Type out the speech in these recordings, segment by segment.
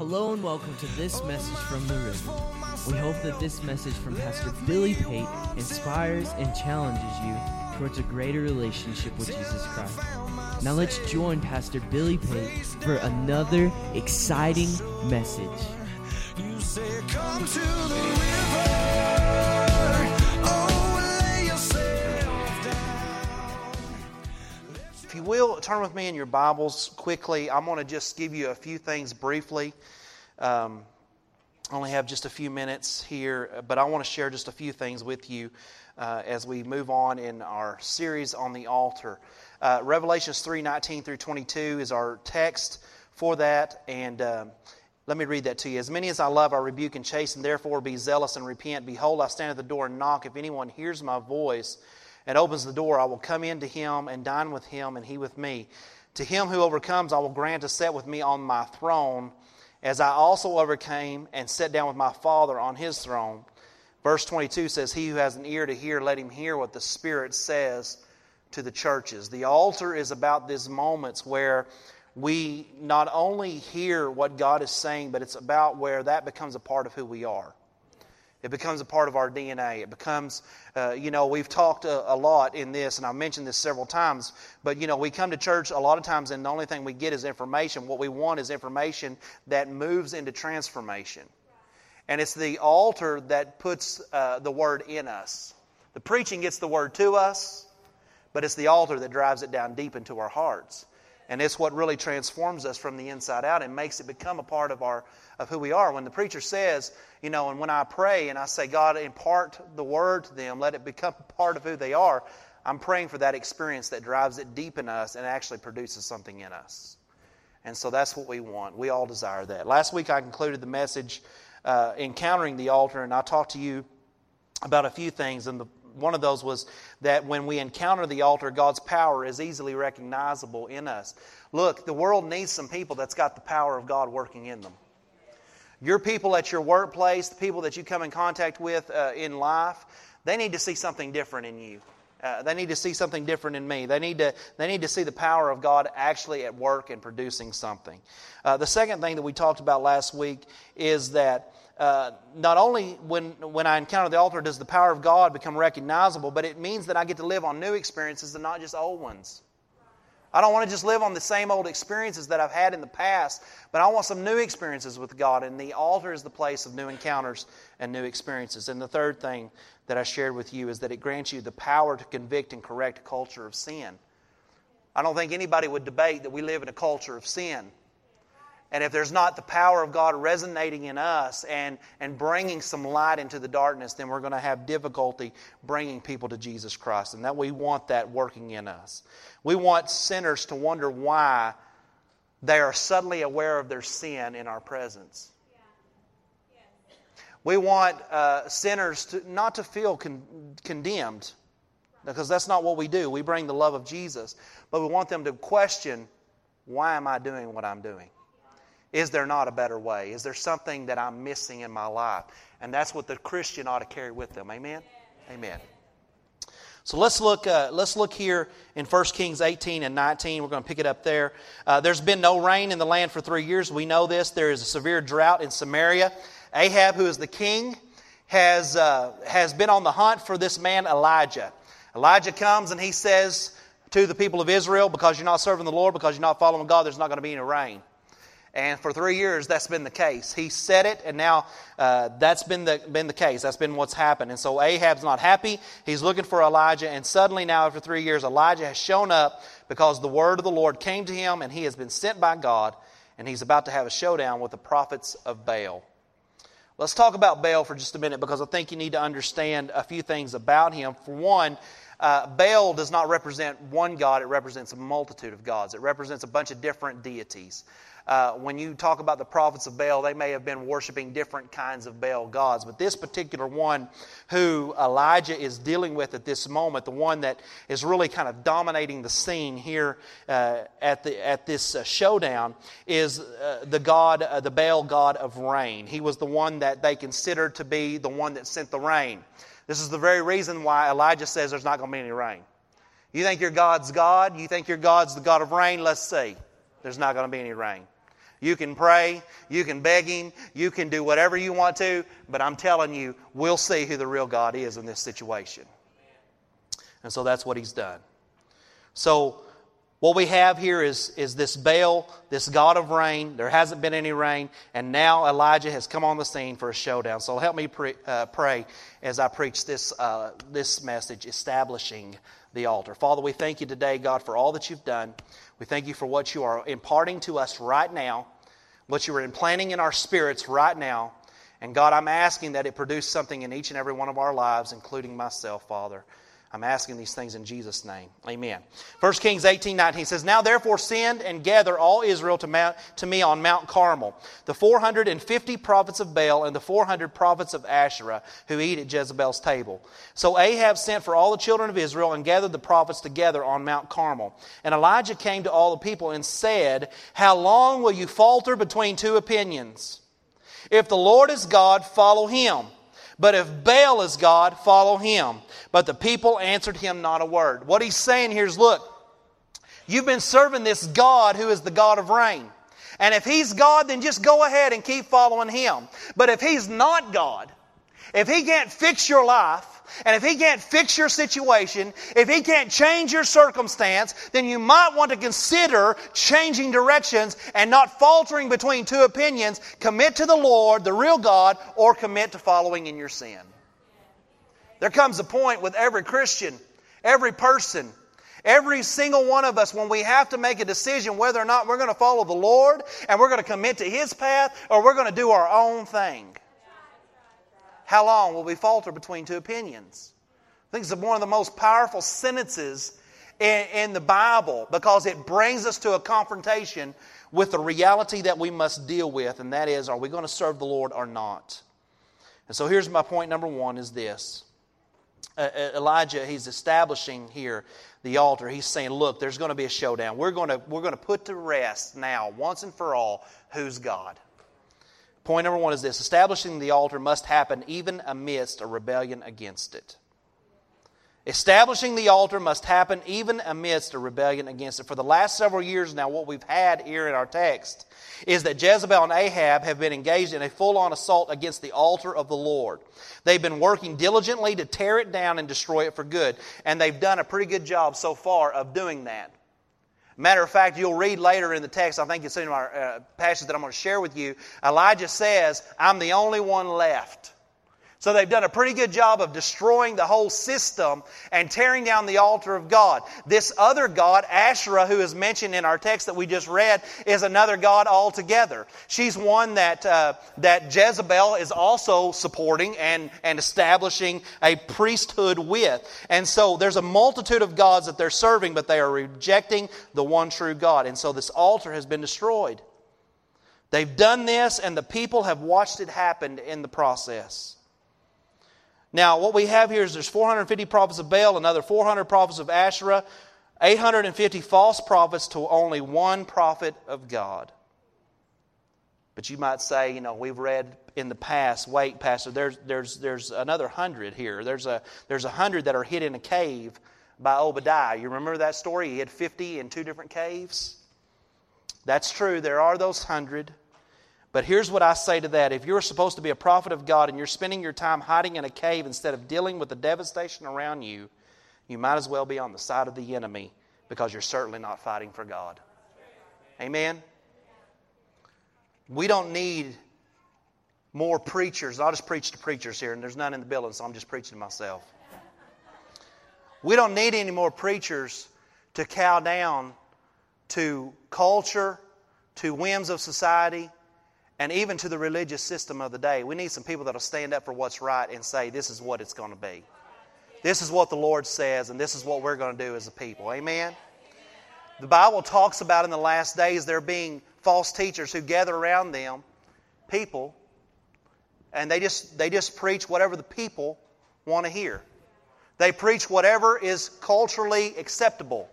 Hello and welcome to this message from the river. We hope that this message from Pastor Billy Pate inspires and challenges you towards a greater relationship with Jesus Christ. Now let's join Pastor Billy Pate for another exciting message. Will, turn with me in your Bibles quickly. I'm going to just give you a few things briefly. Um, I only have just a few minutes here, but I want to share just a few things with you uh, as we move on in our series on the altar. Uh, Revelations 3 19 through 22 is our text for that, and um, let me read that to you. As many as I love, I rebuke and chasten, therefore be zealous and repent. Behold, I stand at the door and knock. If anyone hears my voice, and opens the door, I will come in to him and dine with him, and he with me. To him who overcomes, I will grant to sit with me on my throne, as I also overcame and sat down with my Father on his throne. Verse 22 says, He who has an ear to hear, let him hear what the Spirit says to the churches. The altar is about these moments where we not only hear what God is saying, but it's about where that becomes a part of who we are. It becomes a part of our DNA. It becomes, uh, you know, we've talked a, a, lot in this, and I've mentioned this several times, but, you know, we come to church a lot of times, and the only thing we get is information. What we want is information that moves into transformation. And it's the altar that puts uh, the word in us. The preaching gets the word to us, but it's the altar that drives it down deep into our hearts. And it's what really transforms us from the inside out and makes it become a part of our of who we are. When the preacher says, you know, and when I pray and I say, God, impart the word to them, let it become part of who they are, I'm praying for that experience that drives it deep in us and actually produces something in us. And so that's what we want. We all desire that. Last week I concluded the message uh, encountering the altar, and I talked to you about a few things. And the, one of those was that when we encounter the altar, God's power is easily recognizable in us. Look, the world needs some people that's got the power of God working in them. Your people at your workplace, the people that you come in contact with uh, in life, they need to see something different in you. Uh, they need to see something different in me. They need to, they need to see the power of God actually at work and producing something. Uh, the second thing that we talked about last week is that uh, not only when, when I encounter the altar does the power of God become recognizable, but it means that I get to live on new experiences and not just old ones. I don't want to just live on the same old experiences that I've had in the past, but I want some new experiences with God, and the altar is the place of new encounters and new experiences. And the third thing that I shared with you is that it grants you the power to convict and correct a culture of sin. I don't think anybody would debate that we live in a culture of sin. And if there's not the power of God resonating in us and, and bringing some light into the darkness, then we're going to have difficulty bringing people to Jesus Christ. And that we want that working in us. We want sinners to wonder why they are suddenly aware of their sin in our presence. We want uh, sinners to, not to feel con- condemned, because that's not what we do. We bring the love of Jesus. But we want them to question why am I doing what I'm doing? Is there not a better way? Is there something that I'm missing in my life? And that's what the Christian ought to carry with them. Amen? Amen. So let's look, uh, let's look here in 1 Kings 18 and 19. We're going to pick it up there. Uh, there's been no rain in the land for three years. We know this. There is a severe drought in Samaria. Ahab, who is the king, has, uh, has been on the hunt for this man, Elijah. Elijah comes and he says to the people of Israel, Because you're not serving the Lord, because you're not following God, there's not going to be any rain. And for three years, that's been the case. He said it, and now uh, that's been the, been the case. That's been what's happened. And so Ahab's not happy. He's looking for Elijah, and suddenly now, after three years, Elijah has shown up because the word of the Lord came to him, and he has been sent by God, and he's about to have a showdown with the prophets of Baal. Let's talk about Baal for just a minute because I think you need to understand a few things about him. For one, uh, Baal does not represent one God, it represents a multitude of gods. It represents a bunch of different deities uh, when you talk about the prophets of Baal, they may have been worshiping different kinds of Baal gods. But this particular one who Elijah is dealing with at this moment, the one that is really kind of dominating the scene here uh, at, the, at this uh, showdown, is uh, the God, uh, the Baal god of rain. He was the one that they considered to be the one that sent the rain. This is the very reason why Elijah says there's not going to be any rain. You think your God's God? You think your God's the God of rain? Let's see. There's not going to be any rain. You can pray, you can beg Him, you can do whatever you want to, but I'm telling you, we'll see who the real God is in this situation. And so that's what He's done. So, what we have here is, is this Baal, this God of rain. There hasn't been any rain, and now Elijah has come on the scene for a showdown. So help me pre, uh, pray as I preach this, uh, this message, establishing the altar. Father, we thank you today, God, for all that you've done. We thank you for what you are imparting to us right now, what you are implanting in our spirits right now. And God, I'm asking that it produce something in each and every one of our lives, including myself, Father. I'm asking these things in Jesus' name. Amen. 1 Kings 18 19 says, Now therefore send and gather all Israel to, Mount, to me on Mount Carmel, the 450 prophets of Baal and the 400 prophets of Asherah who eat at Jezebel's table. So Ahab sent for all the children of Israel and gathered the prophets together on Mount Carmel. And Elijah came to all the people and said, How long will you falter between two opinions? If the Lord is God, follow him. But if Baal is God, follow him. But the people answered him not a word. What he's saying here is look, you've been serving this God who is the God of rain. And if he's God, then just go ahead and keep following him. But if he's not God, if he can't fix your life, and if he can't fix your situation, if he can't change your circumstance, then you might want to consider changing directions and not faltering between two opinions. Commit to the Lord, the real God, or commit to following in your sin. There comes a point with every Christian, every person, every single one of us when we have to make a decision whether or not we're going to follow the Lord and we're going to commit to His path or we're going to do our own thing. How long will we falter between two opinions? I think it's one of the most powerful sentences in, in the Bible because it brings us to a confrontation with the reality that we must deal with, and that is, are we going to serve the Lord or not? And so here's my point number one is this uh, Elijah, he's establishing here the altar. He's saying, look, there's going to be a showdown. We're going to, we're going to put to rest now, once and for all, who's God. Point number one is this establishing the altar must happen even amidst a rebellion against it. Establishing the altar must happen even amidst a rebellion against it. For the last several years now, what we've had here in our text is that Jezebel and Ahab have been engaged in a full on assault against the altar of the Lord. They've been working diligently to tear it down and destroy it for good. And they've done a pretty good job so far of doing that. Matter of fact, you'll read later in the text, I think it's in our uh, passage that I'm going to share with you. Elijah says, I'm the only one left. So they've done a pretty good job of destroying the whole system and tearing down the altar of God. This other God, Asherah, who is mentioned in our text that we just read, is another God altogether. She's one that, uh, that Jezebel is also supporting and, and establishing a priesthood with. And so there's a multitude of gods that they're serving, but they are rejecting the one true God. And so this altar has been destroyed. They've done this, and the people have watched it happen in the process. Now, what we have here is there's 450 prophets of Baal, another 400 prophets of Asherah, 850 false prophets to only one prophet of God. But you might say, you know, we've read in the past, wait, Pastor, there's, there's, there's another hundred here. There's a, there's a hundred that are hid in a cave by Obadiah. You remember that story? He had 50 in two different caves. That's true. There are those hundred. But here's what I say to that. If you're supposed to be a prophet of God and you're spending your time hiding in a cave instead of dealing with the devastation around you, you might as well be on the side of the enemy because you're certainly not fighting for God. Amen? We don't need more preachers. I'll just preach to preachers here, and there's none in the building, so I'm just preaching to myself. We don't need any more preachers to cow down to culture, to whims of society, and even to the religious system of the day. We need some people that will stand up for what's right and say, this is what it's going to be. This is what the Lord says, and this is what we're going to do as a people. Amen? The Bible talks about in the last days there being false teachers who gather around them, people, and they just, they just preach whatever the people want to hear. They preach whatever is culturally acceptable.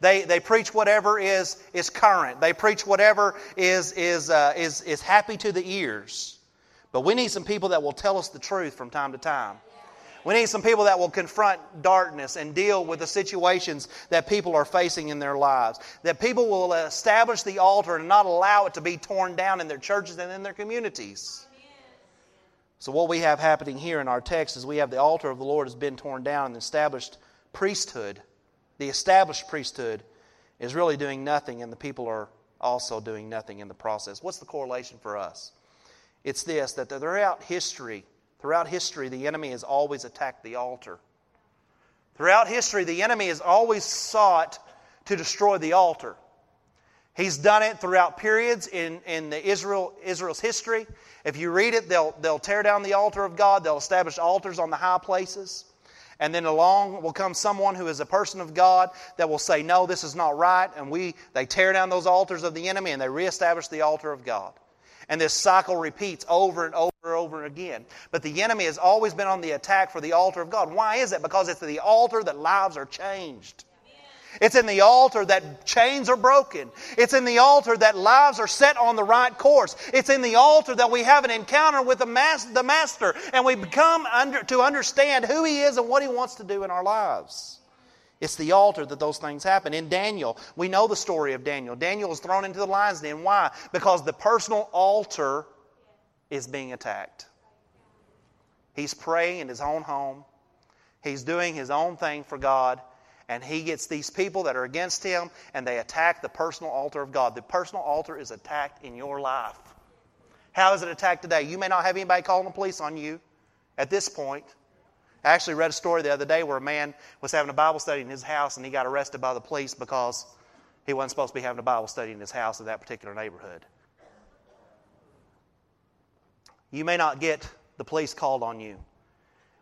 They, they preach whatever is, is current. They preach whatever is, is, uh, is, is happy to the ears. But we need some people that will tell us the truth from time to time. We need some people that will confront darkness and deal with the situations that people are facing in their lives. That people will establish the altar and not allow it to be torn down in their churches and in their communities. So, what we have happening here in our text is we have the altar of the Lord has been torn down and established priesthood. The established priesthood is really doing nothing, and the people are also doing nothing in the process. What's the correlation for us? It's this that throughout history, throughout history, the enemy has always attacked the altar. Throughout history, the enemy has always sought to destroy the altar. He's done it throughout periods in, in the Israel, Israel's history. If you read it, they'll, they'll tear down the altar of God, they'll establish altars on the high places. And then along will come someone who is a person of God that will say, No, this is not right. And we, they tear down those altars of the enemy and they reestablish the altar of God. And this cycle repeats over and over and over again. But the enemy has always been on the attack for the altar of God. Why is it? Because it's the altar that lives are changed. It's in the altar that chains are broken. It's in the altar that lives are set on the right course. It's in the altar that we have an encounter with the, Master and we become under, to understand who He is and what He wants to do in our lives. It's the altar that those things happen. In Daniel, we know the story of Daniel. Daniel is thrown into the lion's den. Why? Because the personal altar is being attacked. He's praying in his own home, he's doing his own thing for God, and he gets these people that are against him and they attack the personal altar of God. The personal altar is attacked in your life. How is it attacked today? You may not have anybody calling the police on you at this point. I actually read a story the other day where a man was having a Bible study in his house and he got arrested by the police because he wasn't supposed to be having a Bible study in his house in that particular neighborhood. You may not get the police called on you,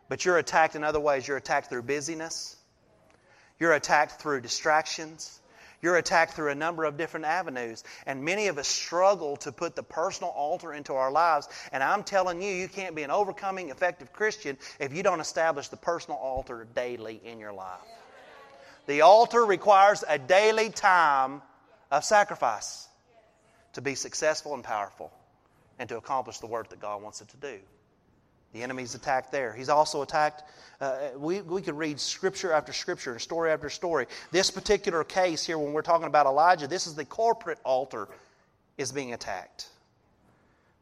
but you're attacked in other ways. You're attacked through busyness, you're attacked through distractions. You're attacked through a number of different avenues. And many of us struggle to put the personal altar into our lives. And I'm telling you, you can't be an overcoming, effective Christian if you don't establish the personal altar daily in your life. The altar requires a daily time of sacrifice to be successful and powerful and to accomplish the work that God wants it to do. The enemy's attacked there. He's also attacked. Uh, we, we could read scripture after scripture and story after story. This particular case here, when we're talking about Elijah, this is the corporate altar is being attacked.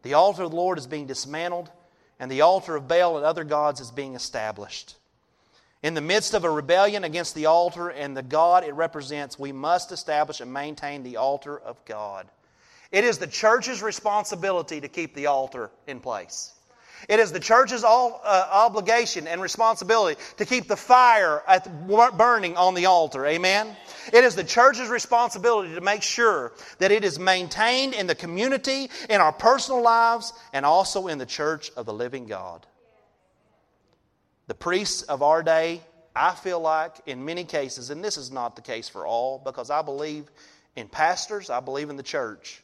The altar of the Lord is being dismantled, and the altar of Baal and other gods is being established. In the midst of a rebellion against the altar and the God it represents, we must establish and maintain the altar of God. It is the church's responsibility to keep the altar in place. It is the church's all, uh, obligation and responsibility to keep the fire the, burning on the altar. Amen? It is the church's responsibility to make sure that it is maintained in the community, in our personal lives, and also in the church of the living God. The priests of our day, I feel like, in many cases, and this is not the case for all, because I believe in pastors, I believe in the church,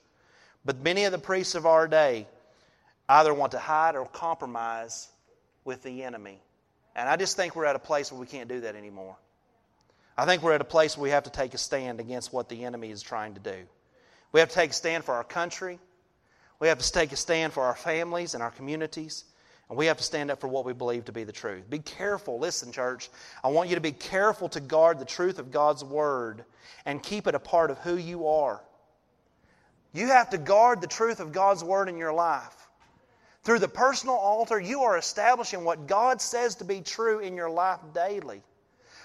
but many of the priests of our day, either want to hide or compromise with the enemy. And I just think we're at a place where we can't do that anymore. I think we're at a place where we have to take a stand against what the enemy is trying to do. We have to take a stand for our country. We have to take a stand for our families and our communities. And we have to stand up for what we believe to be the truth. Be careful. Listen, church. I want you to be careful to guard the truth of God's Word and keep it a part of who you are. You have to guard the truth of God's Word in your life. Through the personal altar, you are establishing what God says to be true in your life daily.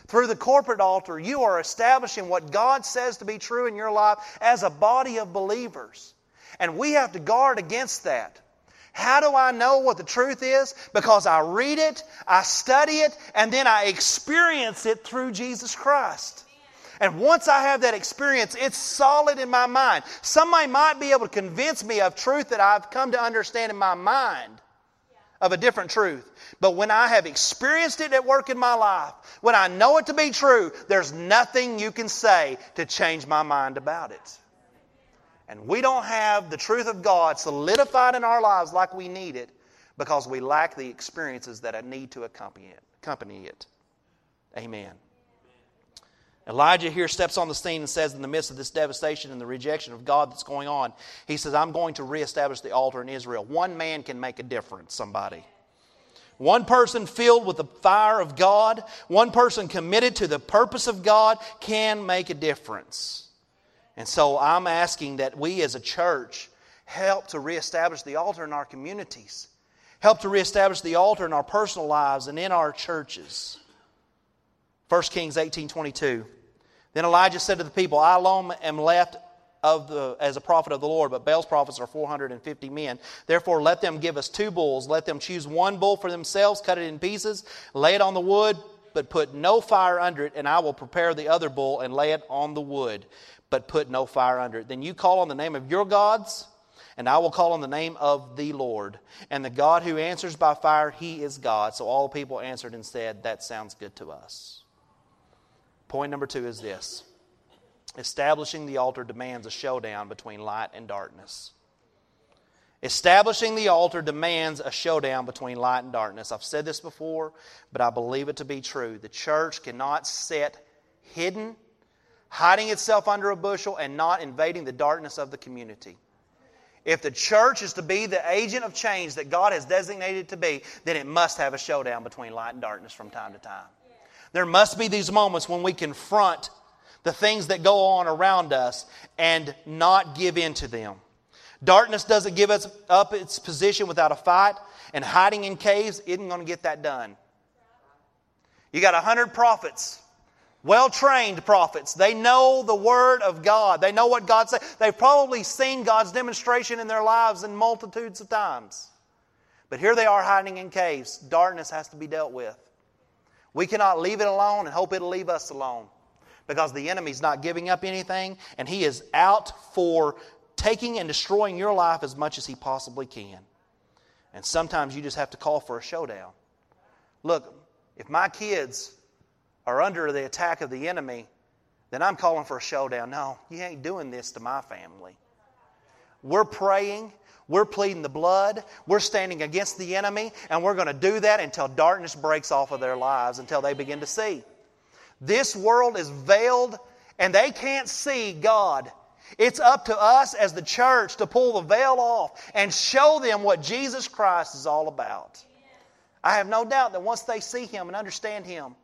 Through the corporate altar, you are establishing what God says to be true in your life as a body of believers. And we have to guard against that. How do I know what the truth is? Because I read it, I study it, and then I experience it through Jesus Christ. And once I have that experience, it's solid in my mind. Somebody might be able to convince me of truth that I've come to understand in my mind of a different truth. But when I have experienced it at work in my life, when I know it to be true, there's nothing you can say to change my mind about it. And we don't have the truth of God solidified in our lives like we need it because we lack the experiences that I need to accompany it. Accompany it. Amen. Elijah here steps on the scene and says, in the midst of this devastation and the rejection of God that's going on, he says, I'm going to reestablish the altar in Israel. One man can make a difference, somebody. One person filled with the fire of God, one person committed to the purpose of God can make a difference. And so I'm asking that we as a church help to reestablish the altar in our communities, help to reestablish the altar in our personal lives and in our churches. 1 Kings 18 22. Then Elijah said to the people, I alone am left of the, as a prophet of the Lord, but Baal's prophets are 450 men. Therefore, let them give us two bulls. Let them choose one bull for themselves, cut it in pieces, lay it on the wood, but put no fire under it, and I will prepare the other bull and lay it on the wood, but put no fire under it. Then you call on the name of your gods, and I will call on the name of the Lord. And the God who answers by fire, he is God. So all the people answered and said, That sounds good to us. Point number two is this establishing the altar demands a showdown between light and darkness. Establishing the altar demands a showdown between light and darkness. I've said this before, but I believe it to be true. The church cannot sit hidden, hiding itself under a bushel, and not invading the darkness of the community. If the church is to be the agent of change that God has designated to be, then it must have a showdown between light and darkness from time to time. There must be these moments when we confront the things that go on around us and not give in to them. Darkness doesn't give us up its position without a fight, and hiding in caves isn't going to get that done. You got a hundred prophets, well trained prophets. They know the Word of God. They know what God said. They've probably seen God's demonstration in their lives in multitudes of times. But here they are hiding in caves. Darkness has to be dealt with. We cannot leave it alone and hope it'll leave us alone because the enemy's not giving up anything and he is out for taking and destroying your life as much as he possibly can. And sometimes you just have to call for a showdown. Look, if my kids are under the attack of the enemy, then I'm calling for a showdown. No, you ain't doing this to my family. We're praying we're pleading the blood. We're standing against the enemy, and we're going to do that until darkness breaks off of their lives, until they begin to see. This world is veiled, and they can't see God. It's up to us as the church to pull the veil off and show them what Jesus Christ is all about. I have no doubt that once they see Him and understand Him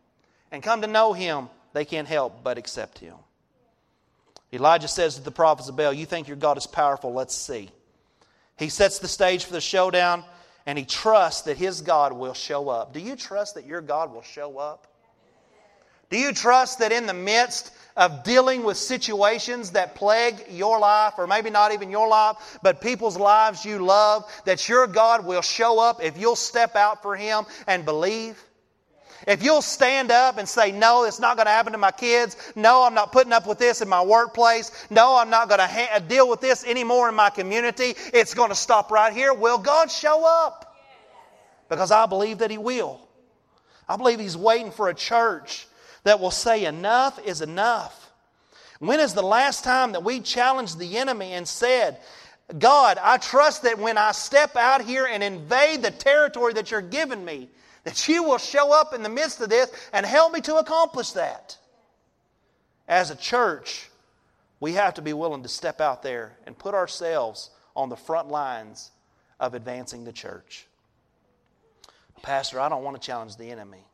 and come to know Him, they can't help but accept Him. Elijah says to the prophets of Baal, You think your God is powerful? Let's see. He sets the stage for the showdown and he trusts that his God will show up. Do you trust that your God will show up? Do you trust that in the midst of dealing with situations that plague your life, or maybe not even your life, but people's lives you love, that your God will show up if you'll step out for Him and believe? If you'll stand up and say, No, it's not going to happen to my kids. No, I'm not putting up with this in my workplace. No, I'm not going to ha- deal with this anymore in my community. It's going to stop right here. Will God show up? Because I believe that He will. I believe He's waiting for a church that will say, Enough is enough. When is the last time that we challenged the enemy and said, God, I trust that when I step out here and invade the territory that you're giving me, that you will show up in the midst of this and help me to accomplish that. As a church, we have to be willing to step out there and put ourselves on the front lines of advancing the church. Pastor, I don't want to challenge the enemy.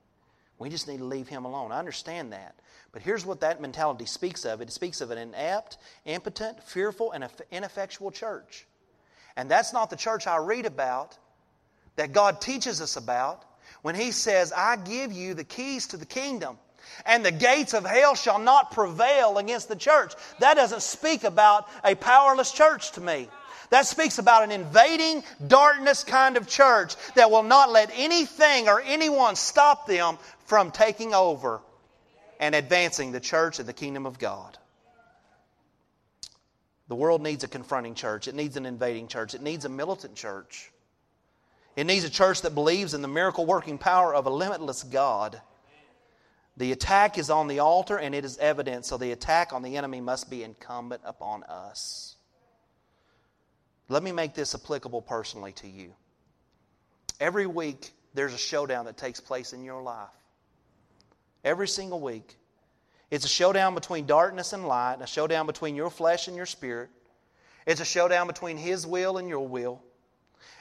We just need to leave him alone. I understand that. But here's what that mentality speaks of it speaks of an inept, impotent, fearful, and ineffectual church. And that's not the church I read about, that God teaches us about when he says, I give you the keys to the kingdom and the gates of hell shall not prevail against the church. That doesn't speak about a powerless church to me. That speaks about an invading darkness kind of church that will not let anything or anyone stop them from taking over and advancing the church and the kingdom of God. The world needs a confronting church. It needs an invading church. It needs a militant church. It needs a church that believes in the miracle working power of a limitless God. The attack is on the altar and it is evident, so the attack on the enemy must be incumbent upon us. Let me make this applicable personally to you. Every week, there's a showdown that takes place in your life. Every single week. It's a showdown between darkness and light, a showdown between your flesh and your spirit. It's a showdown between His will and your will.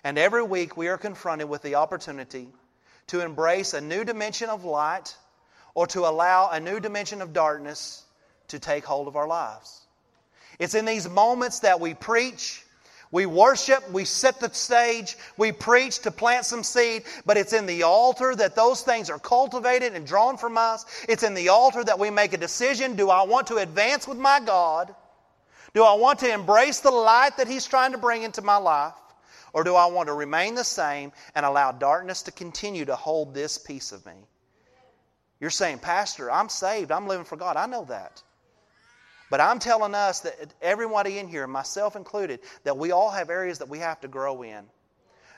And every week we are confronted with the opportunity to embrace a new dimension of light or to allow a new dimension of darkness to take hold of our lives. It's in these moments that we preach, we worship, we set the stage, we preach to plant some seed, but it's in the altar that those things are cultivated and drawn from us. It's in the altar that we make a decision do I want to advance with my God? Do I want to embrace the light that He's trying to bring into my life? Or do I want to remain the same and allow darkness to continue to hold this piece of me? You're saying, Pastor, I'm saved. I'm living for God. I know that. But I'm telling us that everybody in here, myself included, that we all have areas that we have to grow in.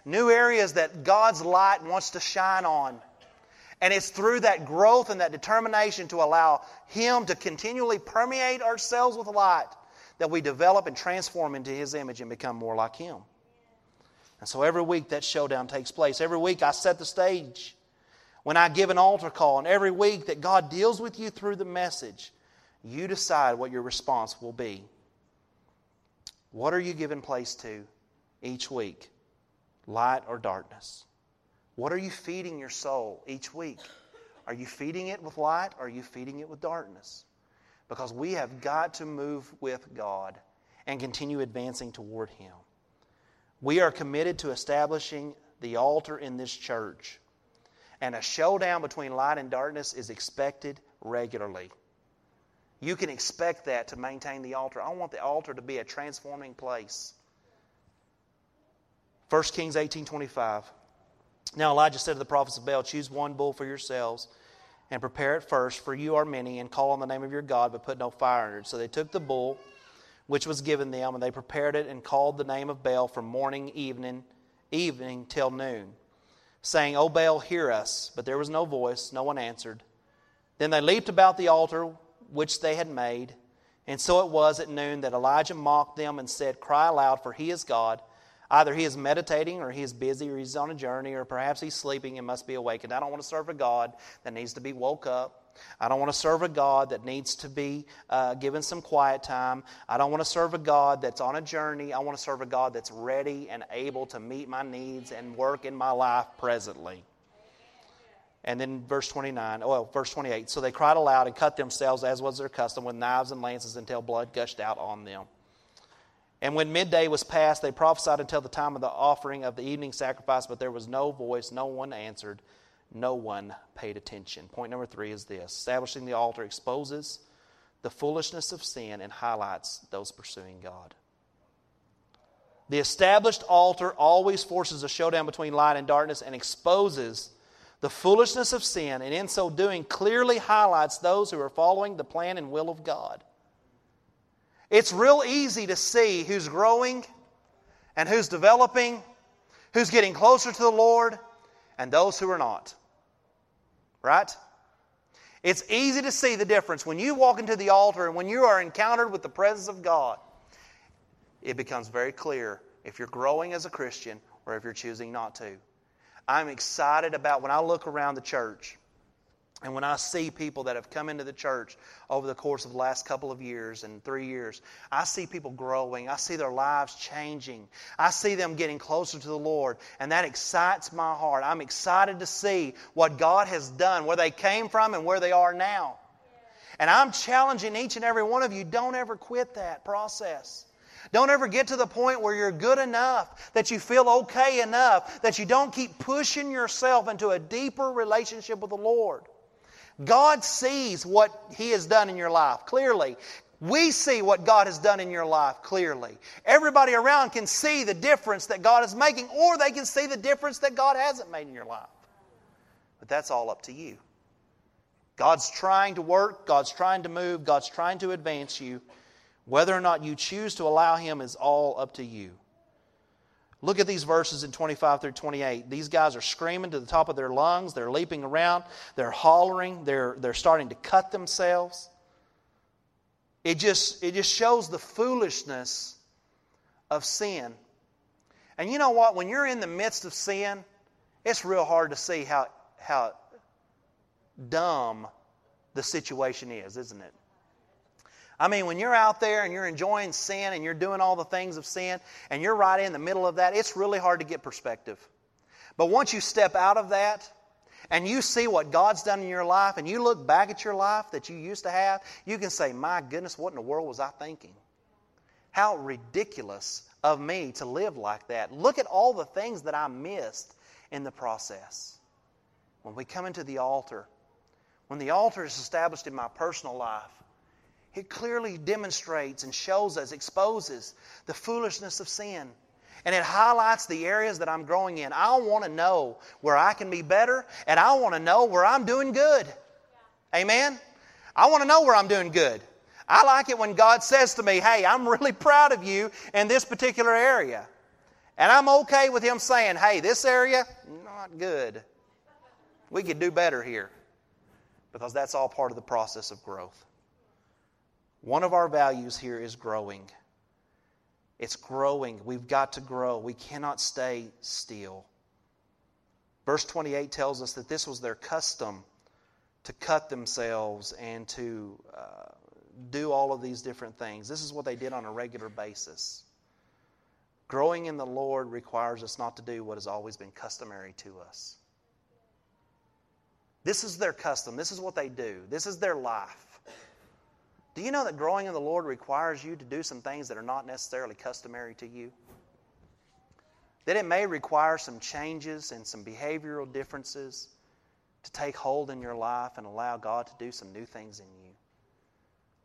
New areas that God's light wants to shine on. And it's through that growth and that determination to allow Him to continually permeate ourselves with light that we develop and transform into His image and become more like Him. And so every week that showdown takes place. Every week I set the stage when I give an altar call. And every week that God deals with you through the message you decide what your response will be. What are you giving place to each week? Light or darkness? What are you feeding your soul each week? Are you feeding it with light or are you feeding it with darkness? Because we have got to move with God and continue advancing toward Him. We are committed to establishing the altar in this church. And a showdown between light and darkness is expected regularly. You can expect that to maintain the altar. I want the altar to be a transforming place. 1 Kings 18:25. Now Elijah said to the prophets of Baal, Choose one bull for yourselves and prepare it first, for you are many, and call on the name of your God, but put no fire in it. So they took the bull which was given them, and they prepared it and called the name of Baal from morning, evening, evening till noon, saying, O Baal, hear us. But there was no voice, no one answered. Then they leaped about the altar which they had made. And so it was at noon that Elijah mocked them and said, Cry aloud, for he is God. Either he is meditating, or he is busy, or he's on a journey, or perhaps he's sleeping and must be awakened. I don't want to serve a God that needs to be woke up. I don't want to serve a God that needs to be uh, given some quiet time. I don't want to serve a God that's on a journey. I want to serve a God that's ready and able to meet my needs and work in my life presently. And then verse 29, well, verse 28. So they cried aloud and cut themselves, as was their custom, with knives and lances until blood gushed out on them. And when midday was past, they prophesied until the time of the offering of the evening sacrifice, but there was no voice, no one answered, no one paid attention. Point number three is this establishing the altar exposes the foolishness of sin and highlights those pursuing God. The established altar always forces a showdown between light and darkness and exposes the foolishness of sin, and in so doing, clearly highlights those who are following the plan and will of God. It's real easy to see who's growing and who's developing, who's getting closer to the Lord, and those who are not. Right? It's easy to see the difference when you walk into the altar and when you are encountered with the presence of God. It becomes very clear if you're growing as a Christian or if you're choosing not to. I'm excited about when I look around the church and when I see people that have come into the church over the course of the last couple of years and three years, I see people growing. I see their lives changing. I see them getting closer to the Lord, and that excites my heart. I'm excited to see what God has done, where they came from, and where they are now. And I'm challenging each and every one of you don't ever quit that process. Don't ever get to the point where you're good enough, that you feel okay enough, that you don't keep pushing yourself into a deeper relationship with the Lord. God sees what He has done in your life clearly. We see what God has done in your life clearly. Everybody around can see the difference that God is making, or they can see the difference that God hasn't made in your life. But that's all up to you. God's trying to work, God's trying to move, God's trying to advance you. Whether or not you choose to allow Him is all up to you. Look at these verses in 25 through 28. These guys are screaming to the top of their lungs. They're leaping around. They're hollering. They're, they're starting to cut themselves. It just, it just shows the foolishness of sin. And you know what? When you're in the midst of sin, it's real hard to see how, how dumb the situation is, isn't it? I mean, when you're out there and you're enjoying sin and you're doing all the things of sin and you're right in the middle of that, it's really hard to get perspective. But once you step out of that and you see what God's done in your life, and you look back at your life that you used to have, you can say, My goodness, what in the world was I thinking? How ridiculous of me to live like that. Look at all the things that I missed in the process. When we come into the altar, when the altar is established in my personal life, it clearly demonstrates and shows us, exposes the foolishness of sin. And it highlights the areas that I'm growing in. I want to know where I can be better, and I want to know where I'm doing good. Amen? I want to know where I'm doing good. I like it when God says to me, Hey, I'm really proud of you in this particular area. And I'm okay with Him saying, Hey, this area, not good. We could do better here. Because that's all part of the process of growth. One of our values here is growing. It's growing. We've got to grow. We cannot stay still. Verse 28 tells us that this was their custom to cut themselves and to uh, do all of these different things. This is what they did on a regular basis. Growing in the Lord requires us not to do what has always been customary to us. This is their custom. This is what they do. This is their life. Do you know that growing in the Lord requires you to do some things that are not necessarily customary to you? That it may require some changes and some behavioral differences to take hold in your life and allow God to do some new things in you.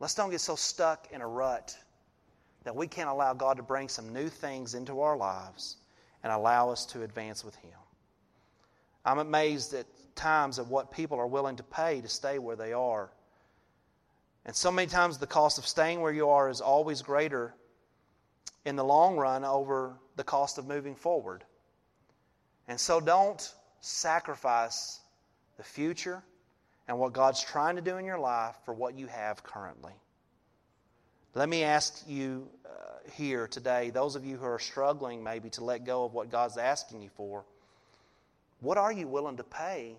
Let's don't get so stuck in a rut that we can't allow God to bring some new things into our lives and allow us to advance with Him. I'm amazed at times of what people are willing to pay to stay where they are and so many times the cost of staying where you are is always greater in the long run over the cost of moving forward. And so don't sacrifice the future and what God's trying to do in your life for what you have currently. Let me ask you uh, here today, those of you who are struggling maybe to let go of what God's asking you for, what are you willing to pay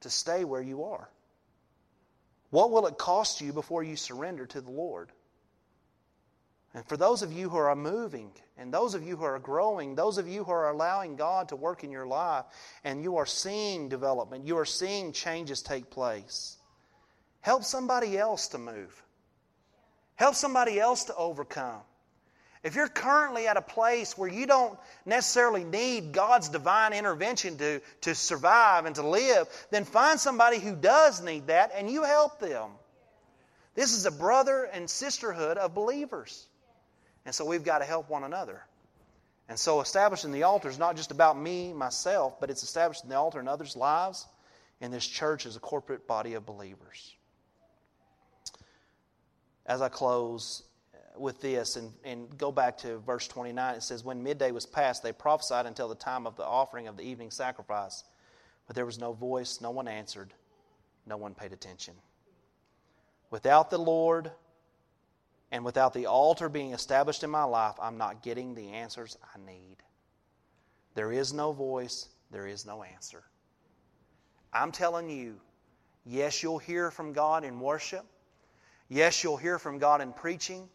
to stay where you are? What will it cost you before you surrender to the Lord? And for those of you who are moving, and those of you who are growing, those of you who are allowing God to work in your life, and you are seeing development, you are seeing changes take place, help somebody else to move. Help somebody else to overcome. If you're currently at a place where you don't necessarily need God's divine intervention to, to survive and to live, then find somebody who does need that and you help them. This is a brother and sisterhood of believers. And so we've got to help one another. And so establishing the altar is not just about me, myself, but it's establishing the altar in others' lives in this church as a corporate body of believers. As I close, with this and, and go back to verse 29. It says, When midday was past, they prophesied until the time of the offering of the evening sacrifice. But there was no voice, no one answered, no one paid attention. Without the Lord and without the altar being established in my life, I'm not getting the answers I need. There is no voice, there is no answer. I'm telling you, yes, you'll hear from God in worship. Yes, you'll hear from God in preaching.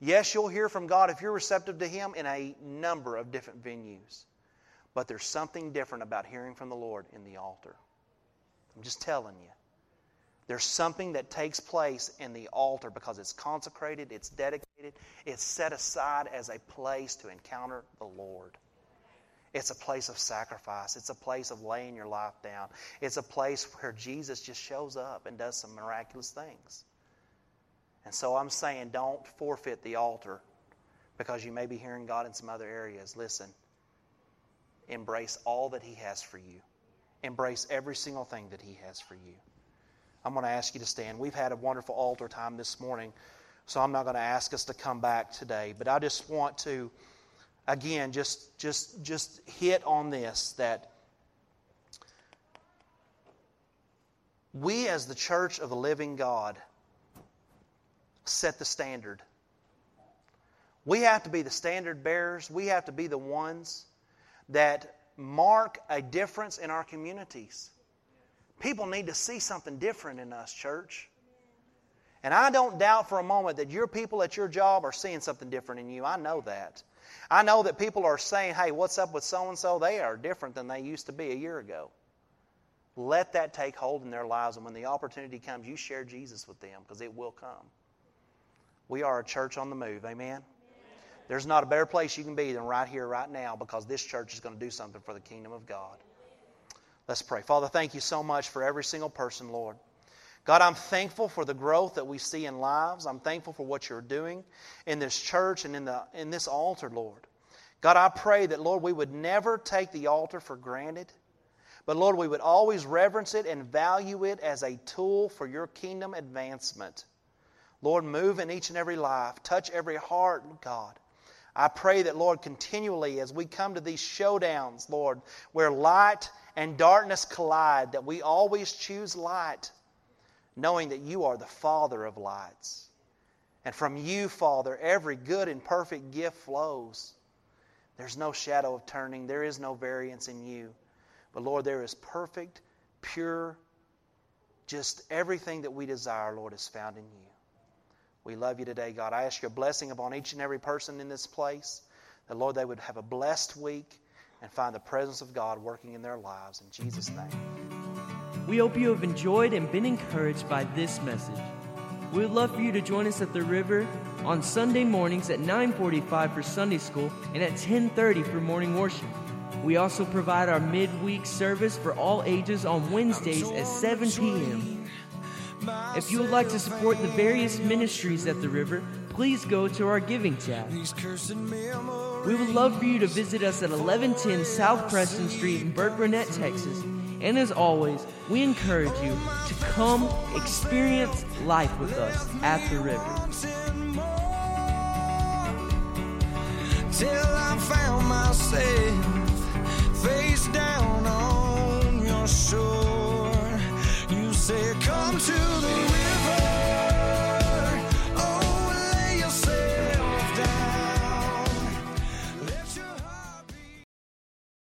Yes, you'll hear from God if you're receptive to Him in a number of different venues. But there's something different about hearing from the Lord in the altar. I'm just telling you. There's something that takes place in the altar because it's consecrated, it's dedicated, it's set aside as a place to encounter the Lord. It's a place of sacrifice. It's a place of laying your life down. It's a place where Jesus just shows up and does some miraculous things. And so I'm saying don't forfeit the altar because you may be hearing God in some other areas. Listen, embrace all that He has for you, embrace every single thing that He has for you. I'm going to ask you to stand. We've had a wonderful altar time this morning, so I'm not going to ask us to come back today. But I just want to, again, just just just hit on this that we as the church of the living God set the standard. We have to be the standard bearers. We have to be the ones that mark a difference in our communities. People need to see something different in us, church. And I don't doubt for a moment that your people at your job are seeing something different in you. I know that. I know that people are saying, hey, what's up with so and so? They are different than they used to be a year ago. Let that take hold in their lives. And when the opportunity comes, you share Jesus with them because it will come. We are a church on the move. Amen? There's not a better place you can be than right here, right now, because this church is going to do something for the kingdom of God. Let's pray. Father, thank you so much for every single person, Lord. God, I'm thankful for the growth that we see in lives. I'm thankful for what you're doing in this church and in, the, in this altar, Lord. God, I pray that, Lord, we would never take the altar for granted, but, Lord, we would always reverence it and value it as a tool for your kingdom advancement. Lord, move in each and every life, touch every heart, God. I pray that, Lord, continually as we come to these showdowns, Lord, where light and darkness collide, that we always choose light, knowing that you are the Father of lights. And from you, Father, every good and perfect gift flows. There's no shadow of turning, there is no variance in you. But Lord, there is perfect, pure, just everything that we desire, Lord, is found in you. We love you today, God. I ask your blessing upon each and every person in this place. That, Lord, they would have a blessed week and find the presence of God working in their lives. In Jesus' name. We hope you have enjoyed and been encouraged by this message. We would love for you to join us at the river on Sunday mornings at 9:45 for Sunday school and at 10:30 for morning worship. We also provide our midweek service for all ages on Wednesdays at 7 p.m. If you would like to support the various ministries at the river, please go to our giving tab. We would love for you to visit us at 1110 South Preston Street in Burkburnett, Texas. And as always, we encourage you to come experience life with us at the river. Till I found myself face down on your say come to the